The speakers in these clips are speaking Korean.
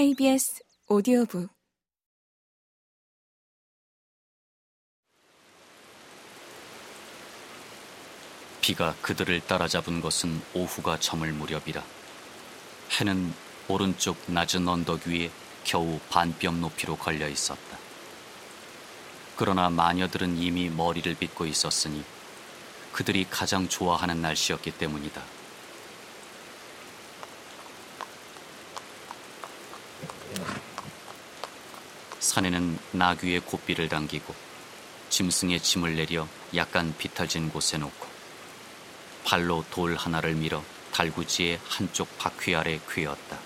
KBS 오디오북 비가 그들을 따라잡은 것은 오후가 저물 무렵이라 해는 오른쪽 낮은 언덕 위에 겨우 반뼘 높이로 걸려 있었다. 그러나 마녀들은 이미 머리를 빗고 있었으니 그들이 가장 좋아하는 날씨였기 때문이다. 산에는 나귀의 고삐를 당기고 짐승의 짐을 내려 약간 비탈진 곳에 놓고 발로 돌 하나를 밀어 달구지의 한쪽 바퀴 아래 괴었다.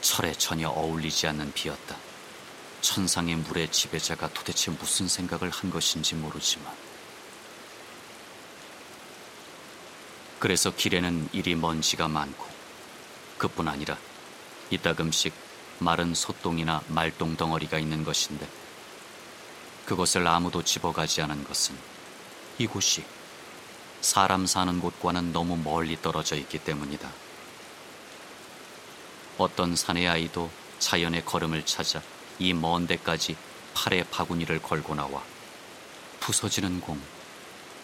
철에 전혀 어울리지 않는 비였다. 천상의 물의 지배자가 도대체 무슨 생각을 한 것인지 모르지만. 그래서 길에는 이리 먼지가 많고, 그뿐 아니라 이따금씩 마른 소똥이나 말똥 덩어리가 있는 것인데, 그것을 아무도 집어가지 않은 것은 이곳이 사람 사는 곳과는 너무 멀리 떨어져 있기 때문이다. 어떤 사내 아이도 자연의 걸음을 찾아 이 먼 데까지 팔에 바구니를 걸고 나와 부서지는 공,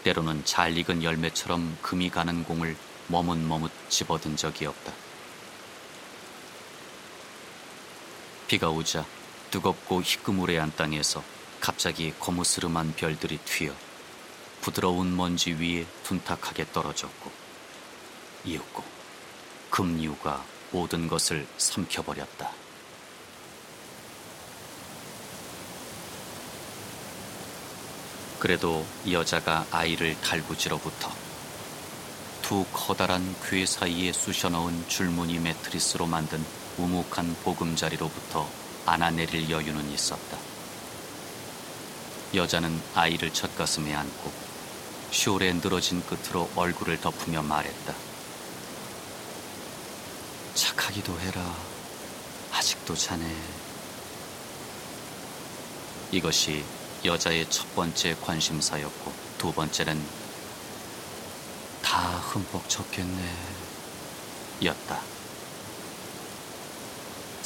때로는 잘 익은 열매처럼 금이 가는 공을 머뭇머뭇 집어든 적이 없다. 비가 오자 뜨겁고 희끄무레한 땅에서 갑자기 거무스름한 별들이 튀어 부드러운 먼지 위에 둔탁하게 떨어졌고 이윽고 금류가 모든 것을 삼켜버렸다. 그래도 여자가 아이를 달구지로부터 두 커다란 괴 사이에 쑤셔넣은 줄무늬 매트리스로 만든 우묵한 보금자리로부터 안아내릴 여유는 있었다. 여자는 아이를 젖가슴에 안고 숄에 늘어진 끝으로 얼굴을 덮으며 말했다. 착하기도 해라. 아직도 자네. 이것이 여자의 첫 번째 관심사였고 두 번째는 다 흠뻑 쳤겠네. 였다.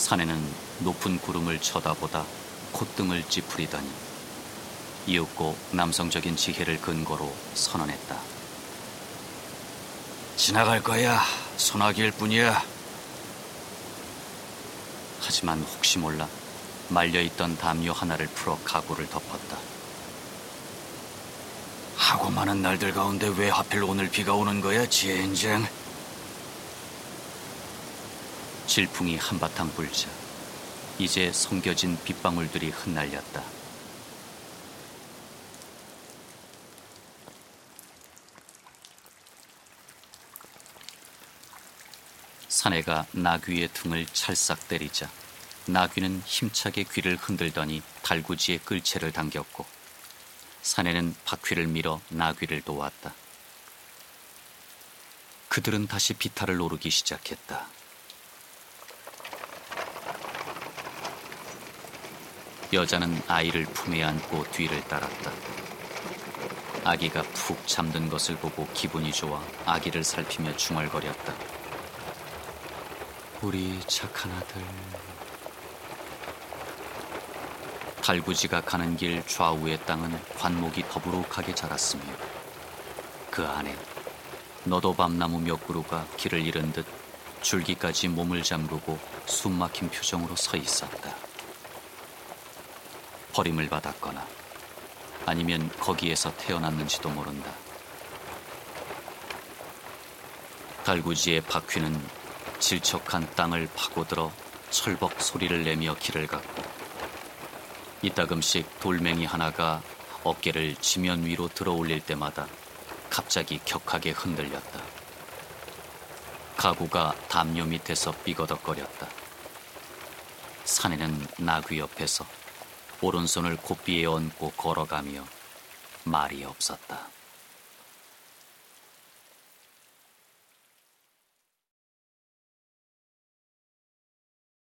산에는 높은 구름을 쳐다보다 콧등을 찌푸리더니 이윽고 남성적인 지혜를 근거로 선언했다. 지나갈 거야. 소나기일 뿐이야. 하지만 혹시 몰라 말려있던 담요 하나를 풀어 가구를 덮었다. 하고 많은 날들 가운데 왜 하필 오늘 비가 오는 거야, 지인장? 질풍이 한바탕 불자 이제 성겨진 빗방울들이 흩날렸다. 사내가 나귀의 등을 찰싹 때리자 나귀는 힘차게 귀를 흔들더니 달구지에 끌채를 당겼고 사내는 바퀴를 밀어 나귀를 도왔다. 그들은 다시 비탈을 오르기 시작했다. 여자는 아이를 품에 안고 뒤를 따랐다. 아기가 푹 잠든 것을 보고 기분이 좋아 아기를 살피며 중얼거렸다. 우리 착한 아들. 달구지가 가는 길 좌우의 땅은 관목이 더부룩하게 자랐으며 그 안에 너도밤나무 몇 그루가 길을 잃은 듯 줄기까지 몸을 잠그고 숨막힌 표정으로 서 있었다. 버림을 받았거나 아니면 거기에서 태어났는지도 모른다. 달구지의 바퀴는 질척한 땅을 파고들어 철벅 소리를 내며 길을 갔고 이따금씩 돌멩이 하나가 어깨를 지면 위로 들어 올릴 때마다 갑자기 격하게 흔들렸다. 가구가 담요 밑에서 삐거덕거렸다. 사내는 나귀 옆에서 오른손을 고삐에 얹고 걸어가며 말이 없었다.